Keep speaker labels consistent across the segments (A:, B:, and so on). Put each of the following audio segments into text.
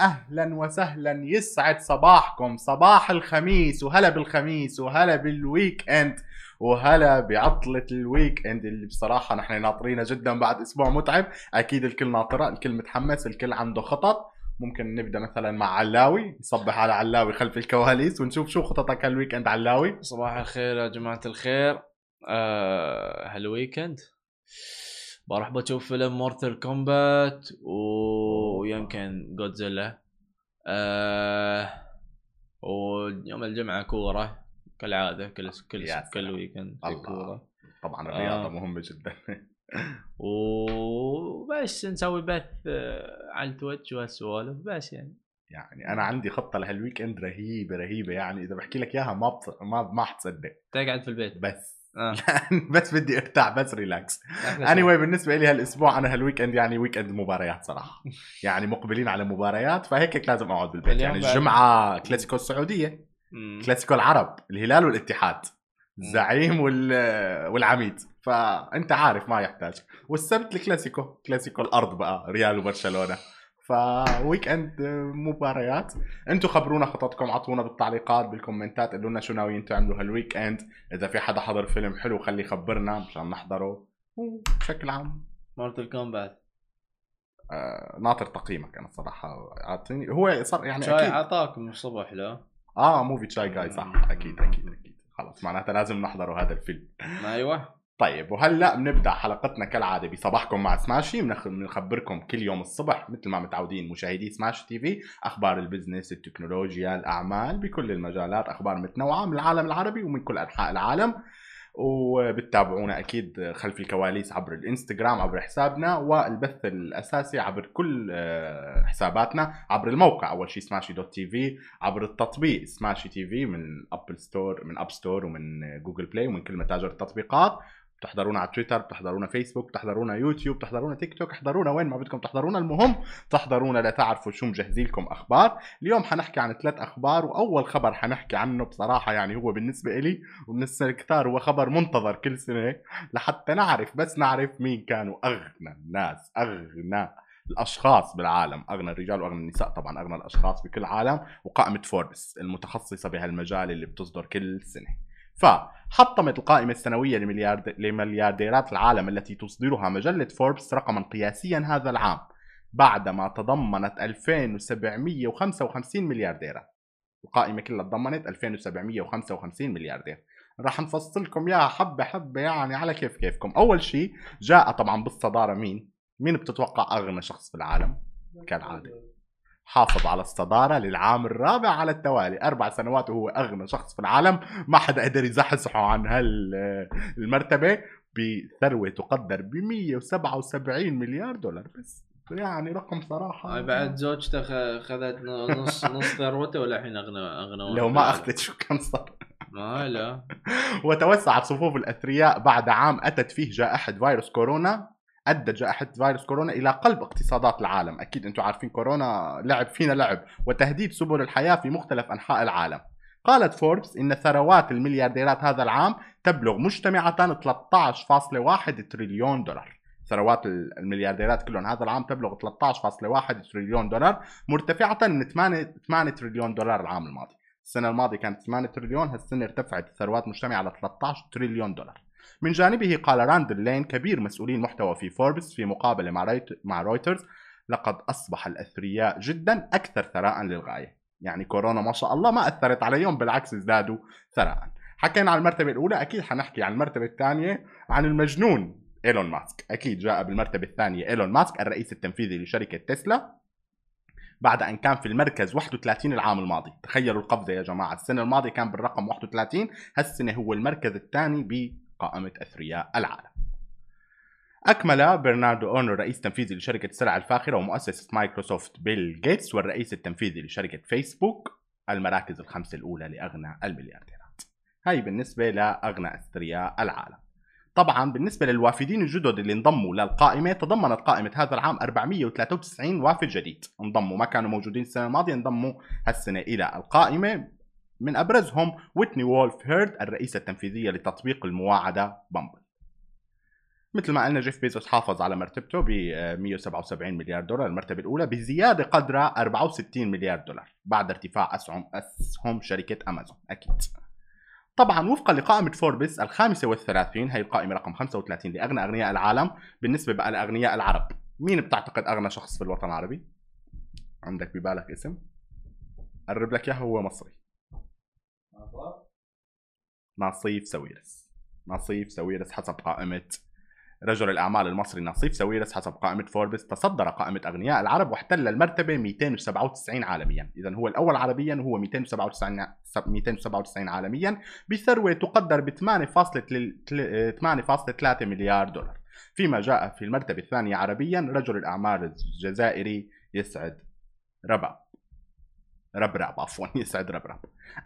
A: أهلا وسهلا يسعد صباحكم. صباح الخميس وهلا بالخميس وهلا بال weekend وهلا بعطلة ال weekend اللي بصراحة نحن ناطرينها جدا بعد أسبوع متعب. أكيد الكل ناطرة الكل متحمس الكل عنده خطط. ممكن نبدأ مثلا مع علاوي نصبح على علاوي خلف الكواليس ونشوف شو خططك هال weekend علاوي.
B: صباح الخير يا جماعة الخير. آه هال weekend بروح بشوف فيلم Mortal Kombat ويمكن جودزيلا آه ويوم الجمعة كورة كالعادة كل كل. كل weekend في. كورة.
A: طبعا الرياضة
B: آه.
A: مهمة جدا.
B: وبس نسوي بث آه، على ال Twitch وهالسوالف بس يعني.
A: يعني أنا عندي خطة لهال weekend رهيبة رهيبة. يعني إذا بحكي لك إياها ما بت... ما ما حتصدق.
B: تقعد في البيت.
A: بس.
B: آه.
A: بس بدي أرتاح بس
B: relax
A: اني anyway, بالنسبة لي هالأسبوع أنا هال weekend يعني weekend مباريات صراحة. يعني مقبلين على مباريات فهيك هيك لازم أقعد بالبيت. يعني الجمعة كلاسيكو
B: السعودية.
A: كلاسيكو العرب الهلال والاتحاد. الزعيم وال... والعميد. فأنت عارف ما يحتاج. والسبت الكلاسيكو كلاسيكو الأرض بقى ريال وبرشلونة. ف weekend مباريات. أنتم خبرونا خططكم عطونا بالتعليقات بالكومنتات قولوا لنا شو ناويين تعملوا هال weekend إذا في حدا حضر فيلم حلو خليه يخبرنا مشان نحضره. وبشكل عام.
B: Mortal Kombat
A: آه ناطر تقييمك أنا الصراحه اعطيني هو صار يعني
B: شاي
A: أكيد.
B: عطاكم الصبح لا؟
A: آه موفي تشاي جاي صح. أكيد أكيد أكيد. خلاص معناتها لازم نحضره هذا الفيلم.
B: أيوه.
A: طيب وهلأ بنبدأ حلقتنا كالعادة بصباحكم مع سماشي. بنخ- بنخبركم كل يوم الصبح مثل ما متعودين مشاهدي Smashi TV أخبار ال business التكنولوجيا الأعمال بكل المجالات أخبار متنوعة من العالم العربي ومن كل أنحاء العالم. وبتتابعونا أكيد خلف الكواليس عبر الإنستغرام عبر حسابنا والبث الأساسي عبر كل آه، حساباتنا عبر الموقع. أول شيء سماشي dot TV عبر التطبيق. سماشي TV من Apple Store من App Store ومن Google Play ومن كل متاجر التطبيقات. بتحضرونا على تويتر بتحضرونا فيسبوك بتحضرونا يوتيوب بتحضرونا تيك توك احضرونا وين ما بدكم تحضرونا. المهم تحضرونا لتعرفوا شو مجهزين لكم أخبار. اليوم حنحكي عن ثلاث أخبار وأول خبر حنحكي عنه بصراحة يعني هو بالنسبة لي وبالنسبة لكثار هو خبر منتظر كل سنة لحتى نعرف بس نعرف مين كانوا أغنى الناس أغنى الأشخاص بالعالم. أغنى الرجال وأغنى النساء طبعا أغنى الأشخاص بكل العالم وقائمة فوربس المتخصصة بهالمجال اللي بتصدر كل سنة. فحطمت القائمة السنوية لمليارد... لمليارديرات العالم التي تصدرها مجلة فوربس رقما قياسيا هذا العام بعدما تضمنت 2755 مليارديرا القائمة كلها تضمنت 2755 ملياردير. راح نفصل لكم اياها حبة حبة يعني على كيف كيفكم. أول شيء جاء طبعا بالصدارة مين؟ مين بتتوقع أغنى شخص في العالم؟ كالعادة. حافظ على الصدارة للعام الرابع على التوالي. أربع سنوات وهو أغنى شخص في العالم. ما حدا قدر يزحزحه عن هالمرتبة. بثروة تقدر ب 177 مليار دولار. بس يعني رقم صراحة.
B: هاي بعد زوجته خذت نص نص ثروته ولا الحين اغنى أغنى
A: لو. ما أخذت شو كان صار؟
B: ما لا.
A: وتوسعت صفوف الأثرياء بعد عام أتت فيه جائحة فيروس كورونا. أدت جائحة فيروس كورونا إلى قلب اقتصادات العالم. أكيد أنتم عارفين كورونا لعب فينا لعب وتهديد سبل الحياة في مختلف أنحاء العالم. قالت فوربس إن ثروات المليارديرات هذا العام تبلغ مجتمعة 13.1 تريليون دولار. ثروات المليارديرات كلهم هذا العام تبلغ 13.1 تريليون دولار مرتفعة من 8 8 تريليون دولار العام الماضي. السنة الماضية كانت 8 تريليون هالسنة ارتفعت الثروات مجتمعة على 13 تريليون دولار. من جانبه قال راندل لين كبير مسؤولين محتوى في فوربس في مقابلة مع, رويترز لقد أصبح الأثرياء جدا أكثر ثراء للغاية. يعني كورونا ما شاء الله ما أثرت عليهم بالعكس ازدادوا ثراء. حكينا عن المرتبة الأولى أكيد حنحكي عن المرتبة الثانية عن المجنون إيلون ماسك. أكيد جاء بالمرتبة الثانية إيلون ماسك الرئيس التنفيذي لشركة تسلا بعد أن كان في المركز 31 العام الماضي. تخيلوا القفزة يا جماعة السنة الماضية كان بالرقم 31 هالسنة هو المركز الثاني بقائمة أثرياء العالم. أكمل برنارد أرنو رئيس تنفيذي لشركة السلع الفاخرة ومؤسس مايكروسوفت بيل جيتس والرئيس التنفيذي لشركة فيسبوك المراكز الخمسة الأولى لأغنى المليارديرات. هاي بالنسبة لأغنى أثرياء العالم. طبعا بالنسبة للوافدين الجدد اللي انضموا للقائمة تضمنت قائمة هذا العام 493 وافد جديد. انضموا ما كانوا موجودين السنة الماضية انضموا هالسنة إلى القائمة. من أبرزهم ويتني وولف هيرد الرئيسة التنفيذية لتطبيق المواعدة بامبل مثل ما قلنا جيف بيزوس حافظ على مرتبته ب 177 مليار دولار المرتبة الأولى بزيادة قدرها 64 مليار دولار بعد ارتفاع أسهم أسهم شركة أمازون أكيد طبعا وفقا لقائمة فوربس الخامسة والثلاثين هي القائمة رقم 35 لأغنى أغنياء العالم بالنسبة بقى لأغنياء العرب مين بتعتقد أغنى شخص في الوطن العربي؟ عندك ببالك اسم؟ قرب لك إياه هو مصري ناصيف ساويرس ناصيف ساويرس حسب قائمة رجل الأعمال المصري. ناصيف ساويرس حسب قائمة فوربس تصدر قائمة أغنياء العرب واحتل المرتبة 297 عالميا. إذا هو الأول عربيا وهو 297 297 عالميا. بثروة تقدر ب 8.3 مليار دولار. فيما جاء في المرتبة الثانية عربيا رجل الأعمال الجزائري يسعد رباب ربرب عفوا يسعد ربرب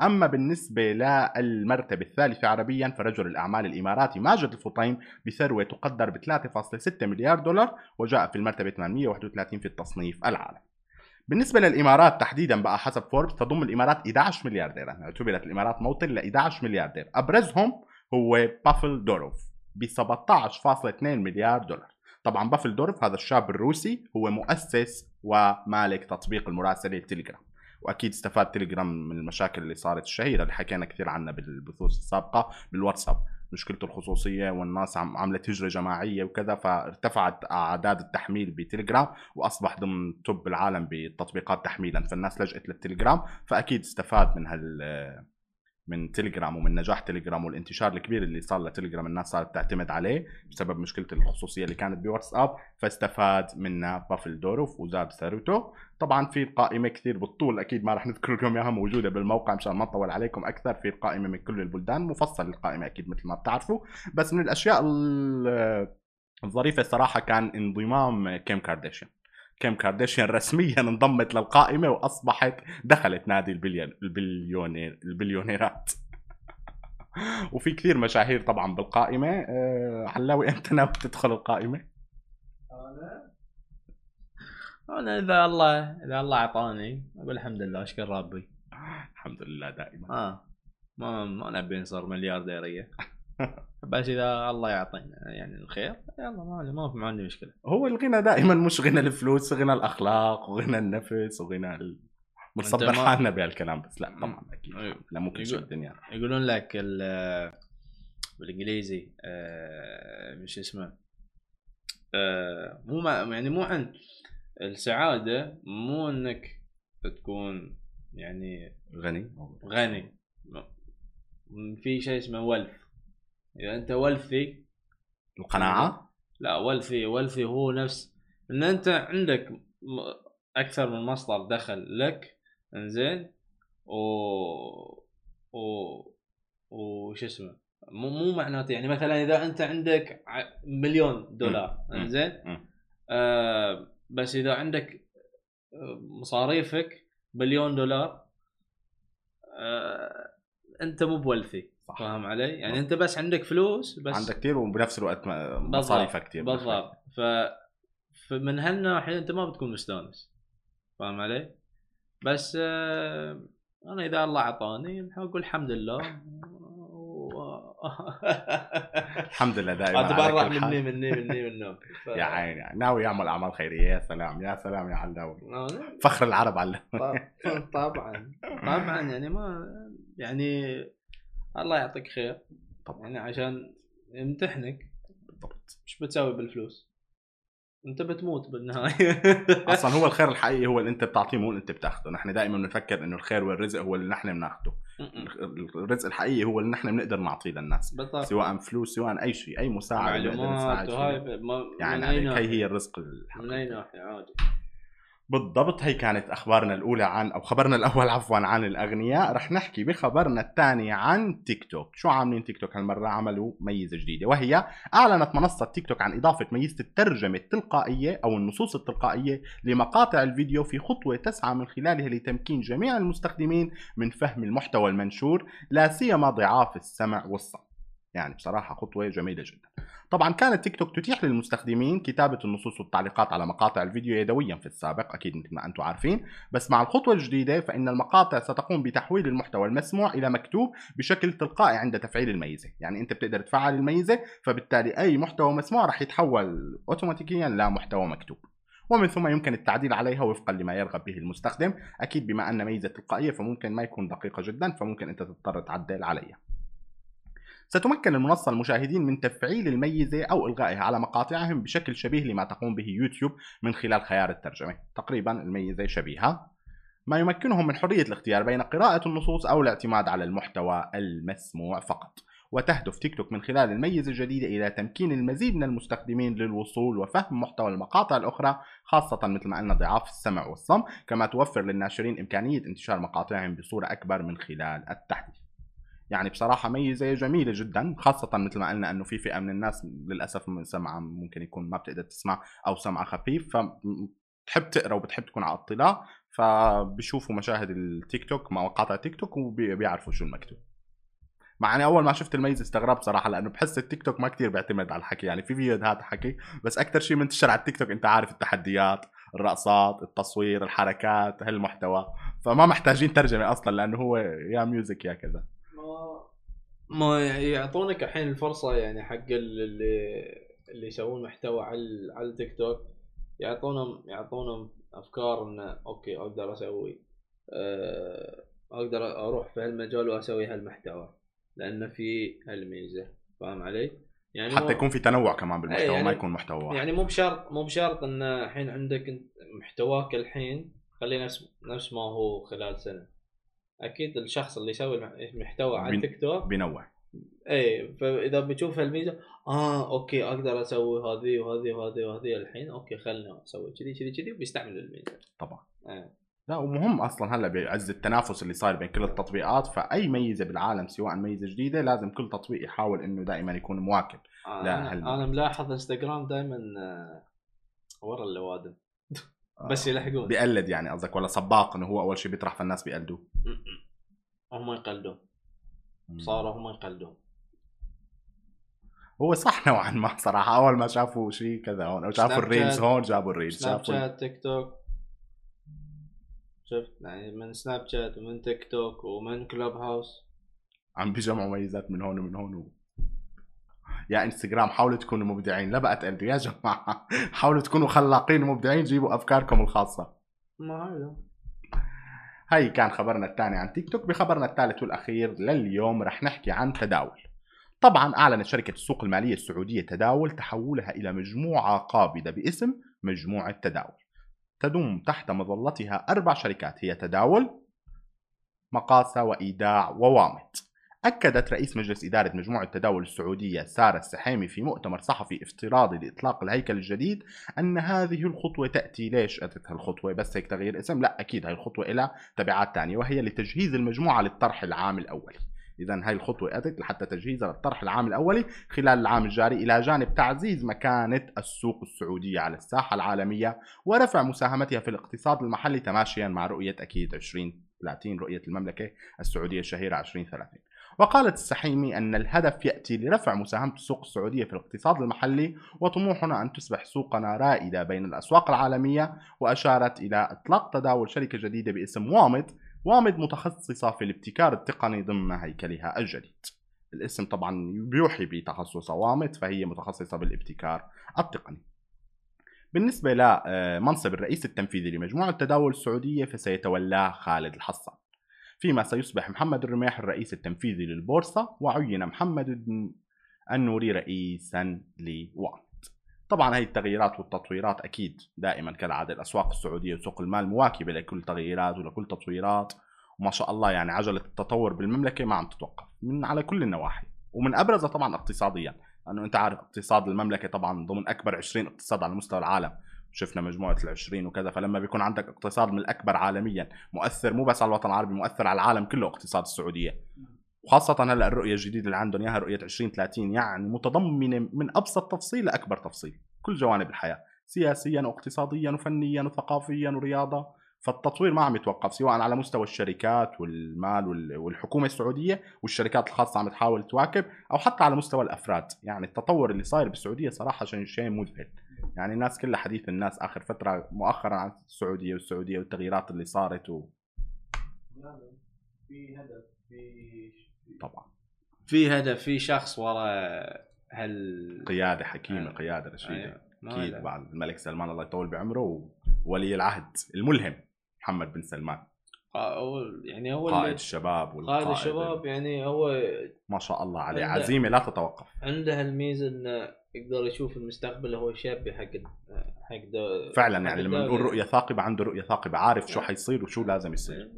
A: أما بالنسبة للمرتبة الثالثة عربيا فرجل الأعمال الإماراتي ماجد الفطيم بثروة تقدر ب 3.6 مليار دولار وجاء في المرتبة 831 في التصنيف العالمي. بالنسبة للإمارات تحديدا بقى حسب فوربس تضم الإمارات 11 مليارديرا اعتبرت الإمارات موطن ل 11 ملياردير أبرزهم هو بافل دوروف ب 17.2 مليار دولار. طبعا بافل دوروف هذا الشاب الروسي هو مؤسس ومالك تطبيق المراسلة تليجرام. وأكيد استفاد تليجرام من المشاكل اللي صارت. الشهيرة اللي حكينا كثير عنها بالبثوث السابقة بالواتساب مشكلته الخصوصية والناس عم عملت هجرة جماعية وكذا فارتفعت أعداد التحميل بتليجرام وأصبح ضمن توب العالم بالتطبيقات تحميلا. فالناس لجأت للتليجرام فأكيد استفاد من هال من تليجرام ومن نجاح تليجرام والانتشار الكبير اللي صار لتليجرام الناس صارت تعتمد عليه بسبب مشكلة الخصوصية اللي كانت بواتساب فاستفاد منها بافل دوروف وزاد ثروته طبعا في قائمة كثير بالطول أكيد ما راح نذكر لكم إياها موجودة بالموقع مشان ما نطول عليكم أكثر. في القائمه من كل البلدان مفصل القائمة أكيد مثل ما بتعرفوا. بس من الأشياء الظريفة الصراحة كان انضمام كيم كارديشيان كيم كارديشيان رسميا انضمت للقائمة وأصبحت دخلت نادي البليون البليونير البليونيرات. وفي كثير مشاهير طبعا بالقائمة. أه علاوي أنت ناوي تدخل القائمة؟
B: أنا؟ أنا إذا الله إذا الله أعطاني أقول الحمد لله أشكر ربي.
A: الحمد لله دائما.
B: آه ما ما نبي نصير مليارديرية. بس إذا الله يعطينا يعني الخير يلا ما ما في ما عندي مشكلة.
A: هو الغنى دائما مش غنى الفلوس غنى الأخلاق وغنى النفس وغنى ال... بنصبر
B: ما-
A: حالنا بهالكلام بس لا طبعا أكيد.
B: أيوه.
A: لا شيء
B: يقول-
A: بالدنيا.
B: يقولون لك ال- بالإنجليزي آه، مش اسمه آه، مو مع يعني مو عن السعادة مو إنك تكون يعني
A: غني.
B: غني. في شيء اسمه ولف اذا انت ولفي
A: القناعة؟
B: لا ولفي ولفي هو نفس. إن انت عندك أكثر من مصدر دخل لك إنزين. و و وش اسمه؟ مو مو معناته يعني مثلا إذا أنت عندك مليون دولار.
A: إنزين.
B: آه بس إذا عندك آه، مصاريفك مليون دولار آه أنت مو بولفي
A: صح.
B: فاهم علي؟ يعني أنت بس عندك فلوس بس
A: عندك كثير وبنفس الوقت م- مصاريفها كثير
B: بالضبط. ف فمن هالناحيه أنت ما بتكون مستانس. فاهم علي؟ بس آه، أنا إذا الله أعطاني أقول الحمد لله.
A: الحمد لله دائما
B: اتبرع. مني مني مني منه ف...
A: يا عيني ناوي يعمل أعمال خيرية. يا سلام يا سلام يا علاوي فخر العرب علاوي
B: طب- طبعا. طبعا يعني ما يعني الله يعطيك خير.
A: طبعا
B: يعني عشان يمتحنك.
A: بالضبط.
B: إيش بتسوي بالفلوس؟ أنت بتموت بالنهاية.
A: أصلا هو الخير الحقيقي هو اللي أنت بتعطيه مو اللي أنت بتاخده. نحن دائما بنفكر إنه الخير والرزق هو اللي نحن بناخده. الرزق الحقيقي هو اللي نحن بنقدر نعطيه للناس.
B: بالضبط.
A: سواء فلوس سواء أي شيء أي مساعدة
B: معلومات وهاي. ما
A: يعني هي هي الرزق
B: من أي
A: الحقيقي.
B: ناحية؟ عادي.
A: بالضبط هي كانت أخبارنا الأولى عن أو خبرنا الأول عفوا عن الأغنياء. رح نحكي بخبرنا الثاني عن تيك توك. شو عاملين تيك توك هالمرة؟ عملوا ميزة جديدة وهي أعلنت منصة تيك توك عن إضافة ميزة الترجمة التلقائية أو النصوص التلقائية لمقاطع الفيديو في خطوة تسعى من خلالها لتمكين جميع المستخدمين من فهم المحتوى المنشور لا سيما ضعاف السمع والصوت. يعني بصراحة خطوة جميلة جدا. طبعا كانت تيك توك تتيح للمستخدمين كتابة النصوص والتعليقات على مقاطع الفيديو يدويا في السابق أكيد مثل ما أنتم عارفين. بس مع الخطوة الجديدة فإن المقاطع ستقوم بتحويل المحتوى المسموع إلى مكتوب بشكل تلقائي عند تفعيل الميزة. يعني أنت بتقدر تفعل الميزة فبالتالي أي محتوى مسموع رح يتحول أوتوماتيكيا لمحتوى مكتوب. ومن ثم يمكن التعديل عليها وفقا لما يرغب به المستخدم. أكيد بما أن ميزة تلقائية فممكن ما يكون دقيقة جدا فممكن أنت تضطر تعدل عليها. ستمكن المنصة المشاهدين من تفعيل الميزة أو إلغائها على مقاطعهم بشكل شبيه لما تقوم به يوتيوب من خلال خيار الترجمة. تقريبا الميزة شبيهة. ما يمكنهم من حرية الاختيار بين قراءة النصوص أو الاعتماد على المحتوى المسموع فقط. وتهدف تيك توك من خلال الميزة الجديدة إلى تمكين المزيد من المستخدمين للوصول وفهم محتوى المقاطع الأخرى خاصة مثل ما قلنا ضعاف السمع والصم كما توفر للناشرين إمكانية انتشار مقاطعهم بصورة أكبر من خلال التحديث. يعني بصراحة ميزة جميلة جدا خاصة مثل ما قلنا إنه في فئة من الناس للأسف سمعها ممكن يكون ما بتقدر تسمع أو سمعها خفيف فبتحب تقرأ وبتحب تكون على اطلاع فبشوفوا مشاهد التيك توك مقاطع تيك توك وبيعرفوا شو المكتوب. مع إني أول ما شفت الميزة استغربت صراحة لأنه بحس التيك توك ما كثير بيعتمد على الحكي يعني في فيديوهات حكي بس أكثر شيء منتشر على التيك توك أنت عارف التحديات الرقصات التصوير الحركات هالمحتوى فما محتاجين ترجمة أصلا لأنه هو يا music يا كذا.
B: ما يعطونك الحين الفرصة يعني حق اللي اللي يسوون محتوى على على التيك توك. يعطونهم يعطونهم أفكار انه أوكي أقدر أسوي آه، أقدر أروح في هالمجال وأسوي هالمحتوى لأنه في هالميزة. فاهم علي؟
A: يعني حتى يكون في تنوع كمان بالمحتوى يعني ما يكون محتوى واحد.
B: يعني مو بشرط مو بشرط إن الحين عندك محتواك الحين خليه نفس نفس ما هو خلال سنة. أكيد الشخص اللي يسوي المحتوى على التيك توك.
A: بينوع.
B: إيه فإذا بتشوف هالميزه آه okay أقدر أسوي هذه وهذه وهذه وهذه الحين okay خلنا أسوي كذي كذي كذي وبيستعمل الميزة.
A: طبعا. إيه. لا ومهم أصلا هلأ بعز التنافس اللي صاير بين كل التطبيقات فأي ميزة بالعالم سواء ميزة جديدة لازم كل تطبيق يحاول إنه دائما يكون مواكب
B: آه لا أنا, أنا ملاحظ إنستغرام دائما آه، ورا اللوادم. بس يلحقون.
A: بيقلد يعني قصدك ولا سباق إنه هو أول شيء بيطرح فالناس بيقلدوه؟
B: هم يقلدون صاروا هم يقلدون
A: هو صح نوعا ما صراحة أول ما شافوا شيء كذا هون أو شافوا ال Reels هون جابوا ال Reels
B: سناب شات تيك توك شفت؟ يعني من سناب شات ومن تيك توك ومن كلوب هاوس
A: عم بيجمعوا ميزات من هون ومن هون و... يا انستغرام حاولوا تكونوا مبدعين. لا بقى تقلدوا يا جماعة. حاولوا تكونوا خلاقين ومبدعين جيبوا أفكاركم الخاصة.
B: ما هذا.
A: هاي كان خبرنا الثاني عن تيك توك. بخبرنا الثالث والأخير لليوم رح نحكي عن تداول. طبعا أعلنت شركة السوق المالية السعودية تداول تحولها إلى مجموعة قابضة باسم مجموعة تداول. تضم تحت مظلتها أربع شركات هي تداول مقاسة وإيداع ووامت. أكدت رئيس مجلس إدارة مجموعة التداول السعودية سارة السحيمي في مؤتمر صحفي افتراضي لإطلاق الهيكل الجديد أن هذه الخطوة تأتي. ليش أتت هالخطوة بس هيك تغيير اسم. لا أكيد هاي الخطوة لها تبعات ثانية وهي لتجهيز المجموعة للطرح العام الأولي إذا هاي الخطوة أتت لحتى تجهيزها للطرح العام الأولي خلال العام الجاري إلى جانب تعزيز مكانة السوق السعودية على الساحة العالمية ورفع مساهمتها في الاقتصاد المحلي تماشيا مع رؤية أكيد 2030 رؤية المملكة السعودية الشهيرة 2030 وقالت السحيمي أن الهدف يأتي لرفع مساهمة السوق السعودية في الاقتصاد المحلي وطموحنا أن تصبح سوقنا رائدة بين الأسواق العالمية وأشارت إلى إطلاق تداول شركة جديدة باسم وامد وامد متخصصة في الابتكار التقني ضمن هيكلها الجديد. الاسم طبعا بيوحي بتخصص وامد فهي متخصصة بالابتكار التقني. بالنسبة لمنصب الرئيس التنفيذي لمجموعة التداول السعودية فسيتولاه خالد الحصان. فيما سيصبح محمد الرميح الرئيس التنفيذي للبورصة وعين محمد النوري رئيسا لوامد طبعا هي التغييرات والتطويرات أكيد دائما كالعادة الأسواق السعودية وسوق المال مواكبة لكل تغييرات ولكل تطويرات وما شاء الله يعني عجلة التطور بالمملكة ما عم تتوقف من على كل النواحي. ومن أبرزها طبعا اقتصاديا لأنه أنت عارف اقتصاد المملكة طبعا ضمن أكبر 20 اقتصاد على مستوى العالم. شفنا مجموعة ال20 وكذا فلما بيكون عندك اقتصاد من الأكبر عالميا مؤثر مو بس على الوطن العربي مؤثر على العالم كله اقتصاد السعودية. وخاصة هلأ الرؤية الجديدة اللي عندهم إياها رؤية 2030 يعني متضمنة من أبسط تفصيل لأكبر تفصيل كل جوانب الحياة سياسيا واقتصاديا وفنيا وثقافيا ورياضة. فالتطوير ما عم يتوقف سواء على مستوى الشركات والمال وال- والحكومة السعودية والشركات الخاصة عم تحاول تواكب أو حتى على مستوى الأفراد. يعني التطور اللي صاير بالسعودية صراحة شيء شيء مذهل. يعني الناس كلها حديث الناس آخر فترة مؤخرا عن السعودية والسعودية والتغييرات اللي صارت و...
B: في هدف في
A: طبعا
B: في هدف في شخص ورا هال
A: قيادة حكيمة
B: أيوة.
A: قيادة رشيدة
B: أيوة.
A: أكيد
B: له.
A: بعد الملك سلمان الله يطول بعمره وولي العهد الملهم محمد بن سلمان
B: هو يعني هو
A: قائد الشباب والقائد
B: قائد الشباب يعني هو
A: ما شاء الله عليه عزيمة لا تتوقف
B: عنده الميزه إنه يقدر يشوف المستقبل هو شاب حق حق دو...
A: فعلا يعني لما. نقول رؤية ثاقبة عنده رؤية ثاقبة عارف شو حيصير وشو لازم يصير.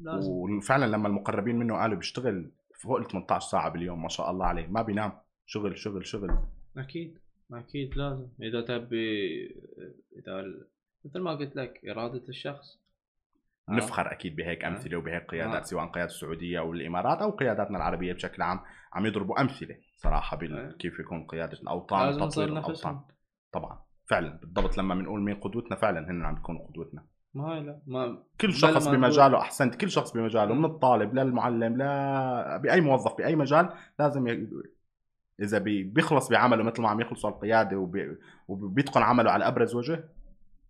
B: لازم.
A: وفعلا لما المقربين منه قالوا بيشتغل فوق ال 18 ساعة باليوم ما شاء الله عليه ما بينام. شغل شغل شغل.
B: أكيد أكيد لازم. إذا تبي إذا مثل ما قلت لك إرادة الشخص.
A: نفخر أكيد بهيك
B: آه.
A: أمثلة وبهيك قيادات
B: آه.
A: سواء قيادة السعودية أو الإمارات أو قياداتنا العربية بشكل عام عم يضربوا أمثلة صراحة بال...
B: آه.
A: كيف يكون
B: قيادة
A: الأوطان
B: نصير الأوطان
A: طبعا فعلا بالضبط لما بنقول مين قدوتنا فعلا هن عم بيكونوا قدوتنا
B: ما هي لا ما
A: كل شخص بمجاله أحسنت كل شخص بمجاله
B: مم.
A: من الطالب للمعلم لا بأي موظف بأي مجال لازم ي... إذا بي... بيخلص بعمله مثل ما عم يخلصوا القيادة وبي... وبيتقن عمله على أبرز وجه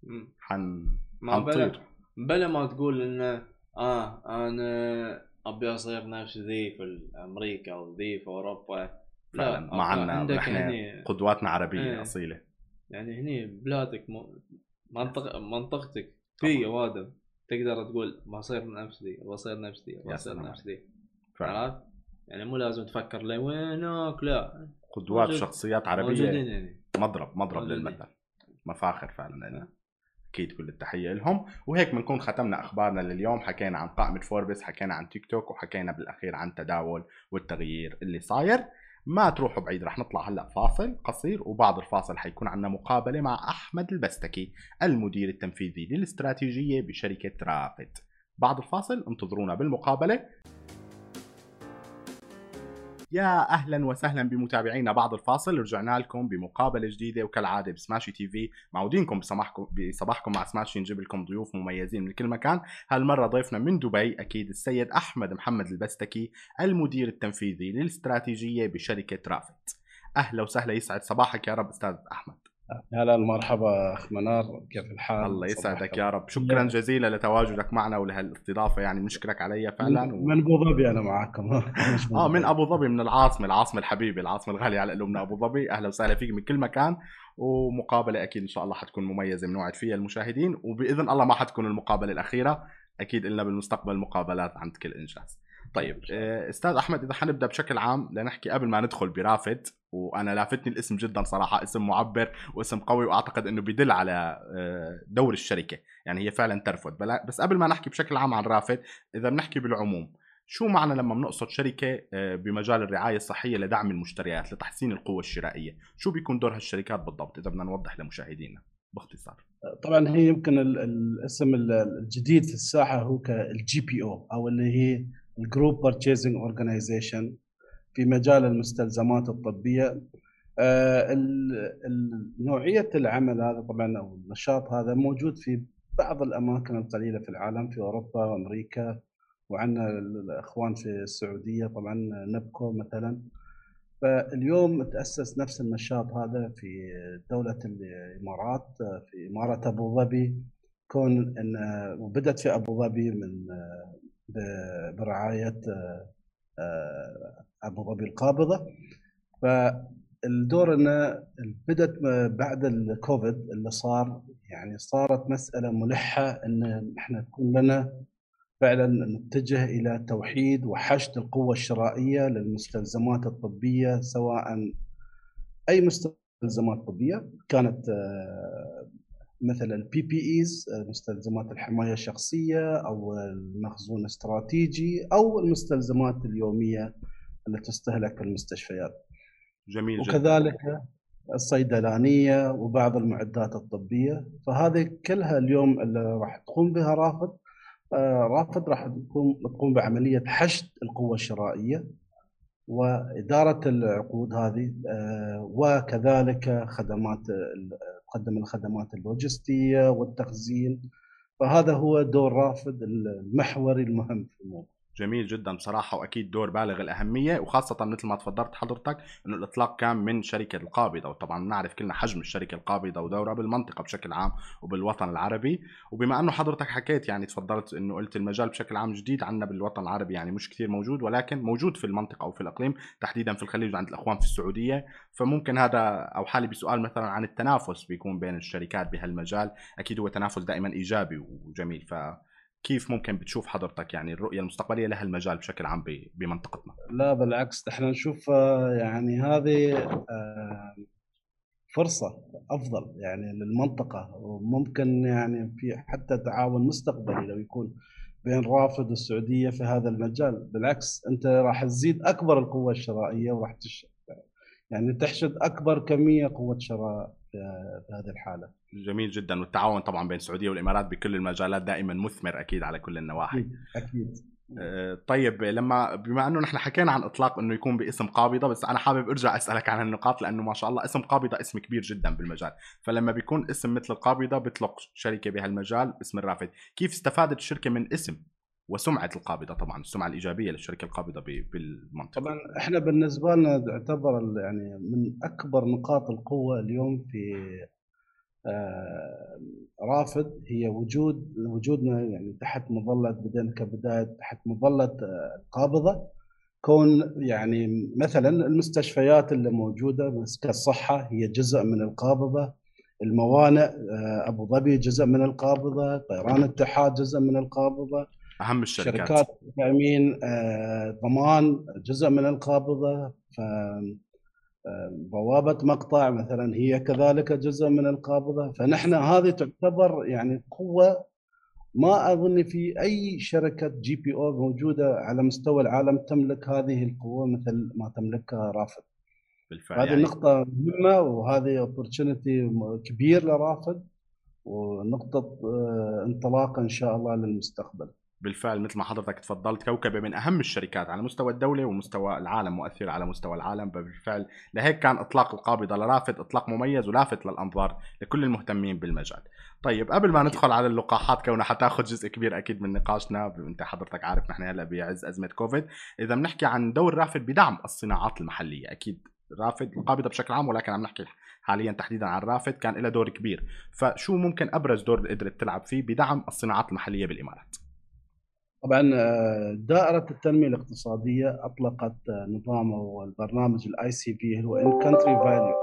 B: مم.
A: حن
B: ما
A: حنطير
B: بلا ما تقول إنه آه أنا أبي أصير نفس ذي في أمريكا أو ذي في
A: أوروبا. ما عنا
B: عندك هني
A: قدواتنا عربية
B: إيه.
A: أصيلة.
B: يعني هني بلادك م... منطق منطقتك في اوادم تقدر تقول بصير نفس ذي بصير نفس ذي بصير نفس ذي. عرفت؟ يعني مو لازم تفكر لوينك لا.
A: قدوات
B: موجود-
A: شخصيات
B: موجودين
A: عربيه
B: يعني
A: مضرب مضرب
B: موجودين.
A: للمثل. مفاخر فعلا لنا أكيد كل التحية لهم. وهيك بنكون ختمنا أخبارنا لليوم. حكينا عن قائمه فوربس حكينا عن تيك توك وحكينا بالأخير عن تداول والتغيير اللي صاير. ما تروحوا بعيد رح نطلع هلأ فاصل قصير وبعد الفاصل حيكون عندنا مقابلة مع أحمد البستكي المدير التنفيذي للاستراتيجية بشركة رافد. بعد الفاصل انتظرونا بالمقابلة. يا أهلا وسهلا بمتابعينا بعد الفاصل. رجعنا لكم بمقابلة جديدة وكالعادة بسماشي تي في. معودينكم بصباحكم بصباحكم مع سماشي نجيب لكم ضيوف مميزين من كل مكان. هالمرة ضيفنا من دبي أكيد السيد أحمد محمد البستكي المدير التنفيذي للاستراتيجية بشركة رافد أهلا وسهلا يسعد صباحك يا رب أستاذ أحمد.
C: هلا مرحبا أخ منار كيف الحال؟
A: الله يسعدك يا رب. شكرا جزيلا لتواجدك معنا ولهالاستضافة يعني بنشكرك عليها فعلا
C: من,
A: و...
C: من أبو ظبي أنا معاكم.
A: آه من. أبو ظبي من العاصمة العاصمة الحبيبة العاصمة الغالية على قلوبنا أبو ظبي. أهلا وسهلا فيك من كل مكان. ومقابلة أكيد إن شاء الله حتكون مميزة بنوعد فيها المشاهدين. وبإذن الله ما حتكون المقابلة الأخيرة. أكيد لنا بالمستقبل مقابلات عند كل إنجاز. طيب. آه، أستاذ أحمد إذا حنبدأ بشكل عام لنحكي قبل ما ندخل برافد وأنا لافتني الاسم جدا صراحة اسم معبر واسم قوي وأعتقد إنه بيدل على آه، دور الشركة. يعني هي فعلا ترفض. بلا- بس قبل ما نحكي بشكل عام عن رافد إذا بنحكي بالعموم شو معنى لما بنقصد شركة آه، بمجال الرعاية الصحية لدعم المشتريات لتحسين القوة الشرائية؟ شو بيكون دور هالشركات بالضبط؟ إذا بدنا نوضح لمشاهدينا باختصار.
C: طبعا هي يمكن ال- الاسم ال- الجديد في الساحة هو الجي بي أو أو اللي هي ال group purchasing organization في مجال المستلزمات الطبية. آه، نوعية العمل هذا طبعا أو النشاط هذا موجود في بعض الأماكن القليلة في العالم في أوروبا وأمريكا وعندنا الأخوان في السعودية طبعا نبكو مثلا. فاليوم تأسس نفس النشاط هذا في دولة الإمارات في إمارة أبو ظبي. كون ان وبدات في أبو ظبي من برعاية آه، أبو ظبي القابضة. فالدور إنه بدأت بعد الكوفيد اللي صار يعني صارت مسألة ملحة إن إحنا تكون لنا فعلا نتجه إلى توحيد وحشد القوة الشرائية للمستلزمات الطبية سواء أي مستلزمات طبية كانت آه، مثل ال PPEs مستلزمات الحماية الشخصية أو المخزون الاستراتيجي أو المستلزمات اليومية التي تستهلك في المستشفيات.
A: جميل جدا.
C: وكذلك الصيدلانية وبعض المعدات الطبية. فهذه كلها اليوم اللي راح تقوم بها رافد آه، رافد راح تقوم تقوم بعملية حشد القوة الشرائية وإدارة العقود هذه آه، وكذلك خدمات تقدم الخدمات اللوجستية والتخزين فهذا هو دور رافد المحوري المهم في الموضوع.
A: جميل جدا بصراحة وأكيد دور بالغ الأهمية وخاصة مثل ما تفضلت حضرتك إنه الإطلاق كان من شركة القابضة وطبعا بنعرف كلنا حجم الشركة القابضة ودورها بالمنطقة بشكل عام وبالوطن العربي. وبما أنه حضرتك حكيت يعني تفضلت إنه قلت المجال بشكل عام جديد عندنا بالوطن العربي يعني مش كثير موجود ولكن موجود في المنطقة أو في الإقليم تحديدا في الخليج وعند الأخوان في السعودية. فممكن هذا أو حالي بسؤال مثلا عن التنافس بيكون بين الشركات بهالمجال. أكيد هو تنافس دائما إيجابي وجميل ف كيف ممكن بتشوف حضرتك يعني الرؤية المستقبلية لها المجال بشكل عام بمنطقتنا؟
C: لا بالعكس إحنا نشوف آه، يعني هذه آه، فرصة أفضل يعني للمنطقة وممكن يعني في حتى تعاون مستقبلي لو يكون بين رافد والسعودية في هذا المجال بالعكس أنت راح تزيد أكبر القوة الشرائية وراح تش يعني تحشد أكبر كمية قوة شراء في هذه الحالة.
A: جميل جدا والتعاون طبعا بين السعودية والإمارات بكل المجالات دائما مثمر أكيد على كل النواحي.
C: أكيد أكيد.
A: آه، طيب لما بما أنه نحن حكينا عن إطلاق إنه يكون باسم قابضة بس أنا حابب أرجع أسألك عن النقاط لأنه ما شاء الله اسم قابضة اسم كبير جدا بالمجال فلما بيكون اسم مثل القابضة بيطلق شركه بهالمجال اسم الرافد كيف استفادت الشركة من اسم وسمعة القابضة طبعا السمعة الإيجابية للشركة القابضة بالمنطقة.
C: طبعا إحنا بالنسبة لنا تعتبر يعني من أكبر نقاط القوة اليوم في آه، رافد هي وجود وجودنا يعني تحت مظلة بدينا كبداية تحت مظلة آه، القابضه كون يعني مثلا المستشفيات اللي موجودة كالصحه هي جزء من القابضة. الموانئ آه، أبو ظبي جزء من القابضة. طيران الاتحاد جزء من القابضة.
A: أهم الشركات.
C: شركات تامين ضمان جزء من القابضة ف بوابة مقطع مثلا هي كذلك جزء من القابضة. فنحن هذه تعتبر يعني قوة. ما أظن في أي شركة GPO موجودة على مستوى العالم تملك هذه القوة مثل ما تملكها رافد. بالفعل هذه يعني. نقطة مهمة وهذه opportunity كبير لرافد ونقطة آه، انطلاق إن شاء الله للمستقبل.
A: بالفعل مثل ما حضرتك تفضلت كوكبة من أهم الشركات على مستوى الدولة ومستوى العالم مؤثره على مستوى العالم بالفعل لهيك كان إطلاق القابضة لرافد إطلاق مميز ولافت للأنظار لكل المهتمين بالمجال. طيب قبل ما ندخل على اللقاحات كونها حتاخذ جزء كبير أكيد من نقاشنا انت حضرتك عارف نحن هلأ بعز أزمة كوفيد، إذا بنحكي عن دور رافد بدعم الصناعات المحلية أكيد رافد القابضة بشكل عام ولكن عم نحكي حاليا تحديدا عن رافد كان له دور كبير، فشو ممكن أبرز دور قدرت تلعب فيه بدعم الصناعات المحلية بالإمارات؟
C: طبعا آه، دائرة التنمية الاقتصادية أطلقت آه، نظام أو البرنامج ال ICV هو in-country value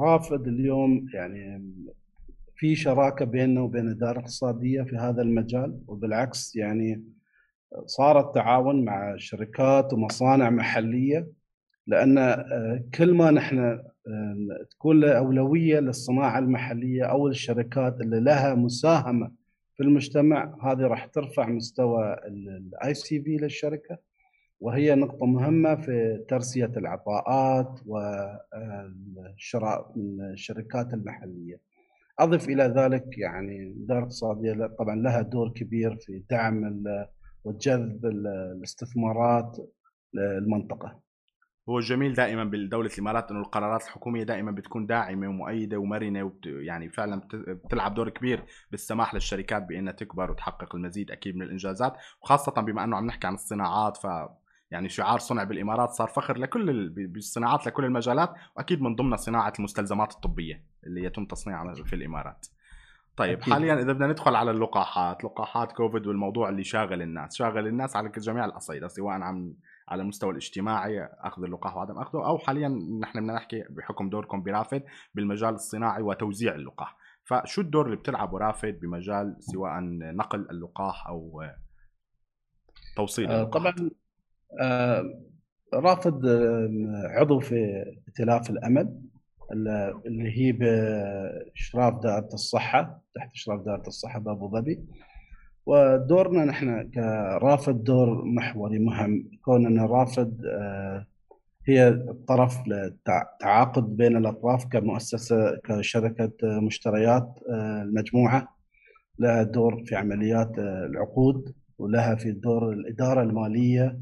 C: رافد اليوم يعني في شراكة بيننا وبين الإدارة الاقتصادية في هذا المجال وبالعكس يعني صار التعاون مع شركات ومصانع محلية لأن آه، كل ما نحن تكون أولوية للصناعة المحلية أو الشركات اللي لها مساهمة في المجتمع هذه راح ترفع مستوى ال ICV للشركة وهي نقطة مهمة في ترسية العطاءات والشراء من الشركات المحلية. أضف إلى ذلك يعني الإدارة الاقتصادية طبعا لها دور كبير في دعم وجذب الاستثمارات للمنطقة.
A: هو الجميل دائما بالدولة الإمارات إنه القرارات الحكومية دائما بتكون داعمة ومؤيدة ومرنة وبت يعني فعلا بتلعب دور كبير بالسماح للشركات بإنها تكبر وتحقق المزيد أكيد من الإنجازات وخاصة بما إنه عم نحكي عن الصناعات ف يعني شعار صنع بالإمارات صار فخر لكل بالصناعات لكل المجالات وأكيد من ضمنها صناعة المستلزمات الطبية اللي يتم تصنيعها في الإمارات. طيب أكيد. حاليا إذا بدنا ندخل على اللقاحات، لقاحات كوفيد والموضوع اللي شاغل الناس، شاغل الناس على جميع الأصعدة سواء عم على المستوى الاجتماعي أخذ اللقاح وعدم أخذه أو حاليا نحن بدنا نحكي بحكم دوركم برافد بالمجال الصناعي وتوزيع اللقاح. فشو الدور اللي بتلعبه رافد بمجال سواء نقل اللقاح أو توصيل
C: آه طبعا آه رافد آه، عضو في ائتلاف الامل اللي هي بإشراف دائرة الصحة تحت إشراف دائرة الصحة بأبو ظبي. ودورنا نحن كرافد دور محوري مهم. كون ان رافد آه، هي الطرف للتعاقد بين الأطراف كمؤسسة كشركة مشتريات آه، المجموعة لها دور في عمليات آه، العقود ولها في دور الإدارة المالية.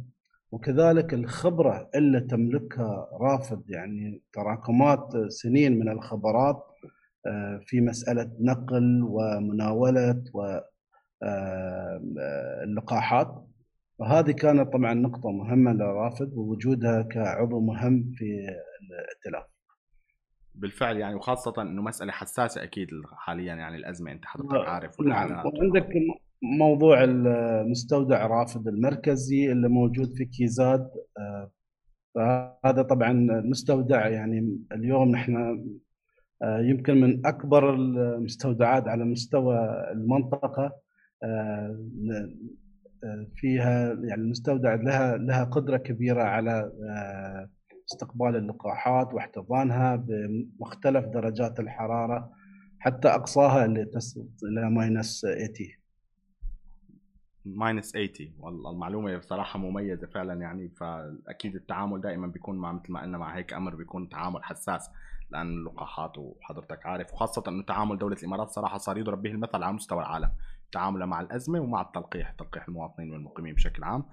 C: وكذلك الخبرة اللي تملكها رافد يعني تراكمات سنين من الخبرات آه، في مسألة نقل ومناولة و اللقاحات. وهذه كانت طبعا نقطة مهمة لرافد ووجودها كعضو مهم في الائتلاف.
A: بالفعل يعني وخاصة إنه مسألة حساسة أكيد حاليا يعني الأزمة أنت حضرتك عارف
C: نعم. وعندك موضوع المستودع رافد المركزي اللي موجود في كيزاد. آه، فهذا طبعا مستودع يعني اليوم نحن آه، يمكن من أكبر المستودعات على مستوى المنطقة. آه، فيها يعني المستودع لها لها قدرة كبيرة على استقبال اللقاحات واحتضانها بمختلف درجات الحرارة حتى أقصاها اللي تصل إلى ماينس 80
A: minus 80 والله المعلومة بصراحة مميزة فعلا يعني فأكيد التعامل دائما بيكون مع مثل ما قلنا مع هيك أمر بيكون تعامل حساس لأن اللقاحات وحضرتك عارف وخاصة إنه تعامل دولة الإمارات صراحة صار يضرب به المثل على مستوى العالم. تعامله مع الأزمة ومع التلقيح تلقيح المواطنين والمقيمين بشكل عام.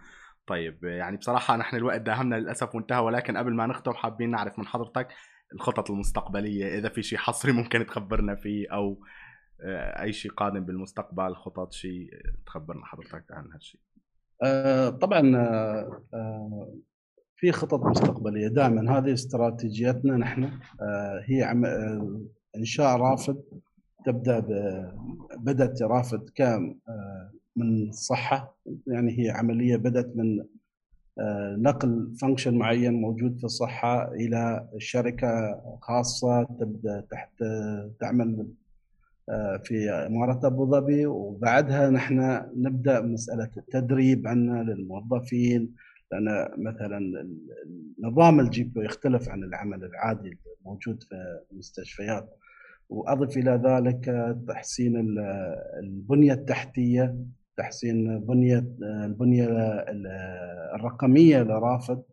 A: طيب يعني بصراحة نحن الوقت داهمنا للأسف وانتهى ولكن قبل ما نختم حابين نعرف من حضرتك الخطط المستقبلية. إذا في شيء حصري ممكن تخبرنا فيه أو آه، أي شيء قادم بالمستقبل خطط شيء تخبرنا حضرتك عن هالشيء
C: آه طبعا آه, في خطط مستقبلية. دائما هذه استراتيجيتنا نحن. هي إنشاء رافد تبدأ بدأت رافد كام آه من الصحه يعني هي عملية بدأت من نقل فانكشن معين موجود في الصحة إلى شركة خاصة تبدأ تحت تعمل في إمارة أبو ظبي وبعدها نحن نبدأ مسألة التدريب عنا للموظفين لأن مثلا نظام ال GP يختلف عن العمل العادي الموجود في المستشفيات وأضف إلى ذلك تحسين البنية التحتية تحسين بنية البنية الرقمية لرافد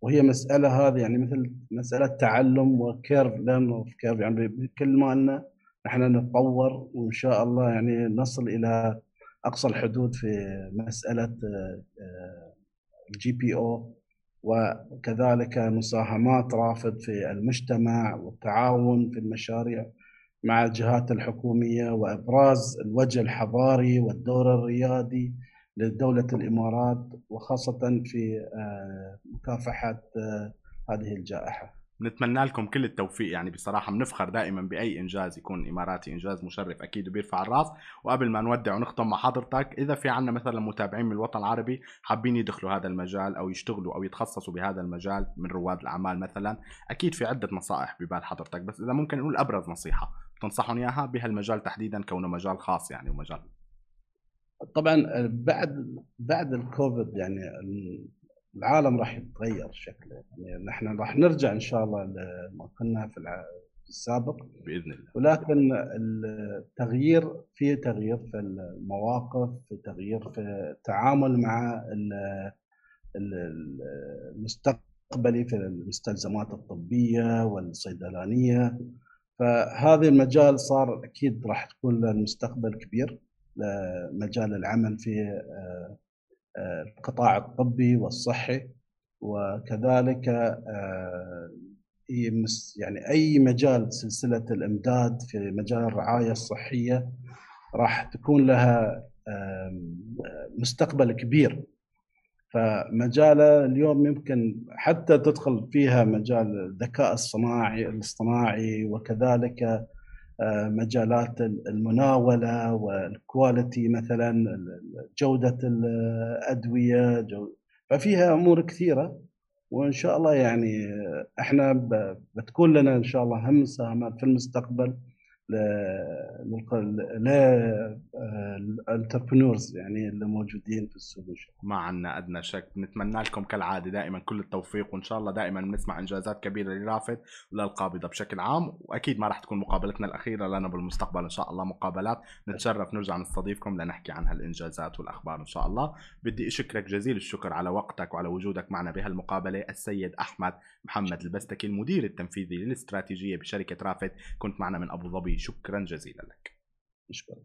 C: وهي مسألة هذه يعني مثل مسألة تعلم و curve learn of curve يعني بكل ما أنه نحن نتطور وإن شاء الله يعني نصل إلى أقصى الحدود في مسألة الجي بي أو. وكذلك مساهمات رافد في المجتمع والتعاون في المشاريع. مع الجهات الحكومية وأبراز الوجه الحضاري والدور الريادي لدولة الإمارات وخاصة في آه، مكافحة آه، هذه الجائحة.
A: بنتمنى لكم كل التوفيق. يعني بصراحة بنفخر دائما بأي إنجاز يكون إماراتي إنجاز مشرف أكيد وبيرفع الراس. وقبل ما نودع ونختم مع حضرتك إذا في عنا مثلا متابعين من الوطن العربي حابين يدخلوا هذا المجال أو يشتغلوا أو يتخصصوا بهذا المجال من رواد الأعمال مثلا أكيد في عدة نصائح ببال حضرتك. بس إذا ممكن نقول أبرز نصيحة. تنصحهم إياها بهالمجال تحديدا كونه مجال خاص يعني ومجال
C: طبعا بعد بعد الكوفيد يعني العالم راح يتغير شكله. يعني نحن راح نرجع إن شاء الله لما كنا في السابق.
A: بإذن الله.
C: ولكن التغيير في تغيير في المواقف في تغيير في التعامل مع المستقبلي في المستلزمات الطبية والصيدلانية. فهذا المجال صار أكيد راح تكون له المستقبل كبير مجال العمل في القطاع الطبي والصحي. وكذلك آه، يعني أي مجال سلسلة الإمداد في مجال الرعاية الصحية راح تكون لها مستقبل كبير. فمجاله اليوم يمكن حتى تدخل فيها مجال الذكاء الصناعي الاصطناعي وكذلك مجالات المناولة والكواليتي مثلا جودة الأدوية ففيها أمور كثيرة. وإن شاء الله يعني إحنا بتكون لنا إن شاء الله هم مساهمات في المستقبل. للانتربرنورز يعني اللي موجودين في السوق
A: ما عندنا أدنى شك. نتمنى لكم كالعادة دائما كل التوفيق وإن شاء الله دائما بنسمع إنجازات كبيرة لرافد وللقابضه بشكل عام وأكيد ما راح تكون مقابلتنا الأخيرة لنا بالمستقبل إن شاء الله مقابلات. نتشرف نرجع نستضيفكم لنحكي عن هالإنجازات والأخبار إن شاء الله. بدي أشكرك جزيل الشكر على وقتك وعلى وجودك معنا بهالمقابلة. السيد أحمد محمد البستكي المدير التنفيذي للاستراتيجية بشركة رافد كنت معنا من أبو ظبي. شكرا جزيلا لك.
C: شكرا.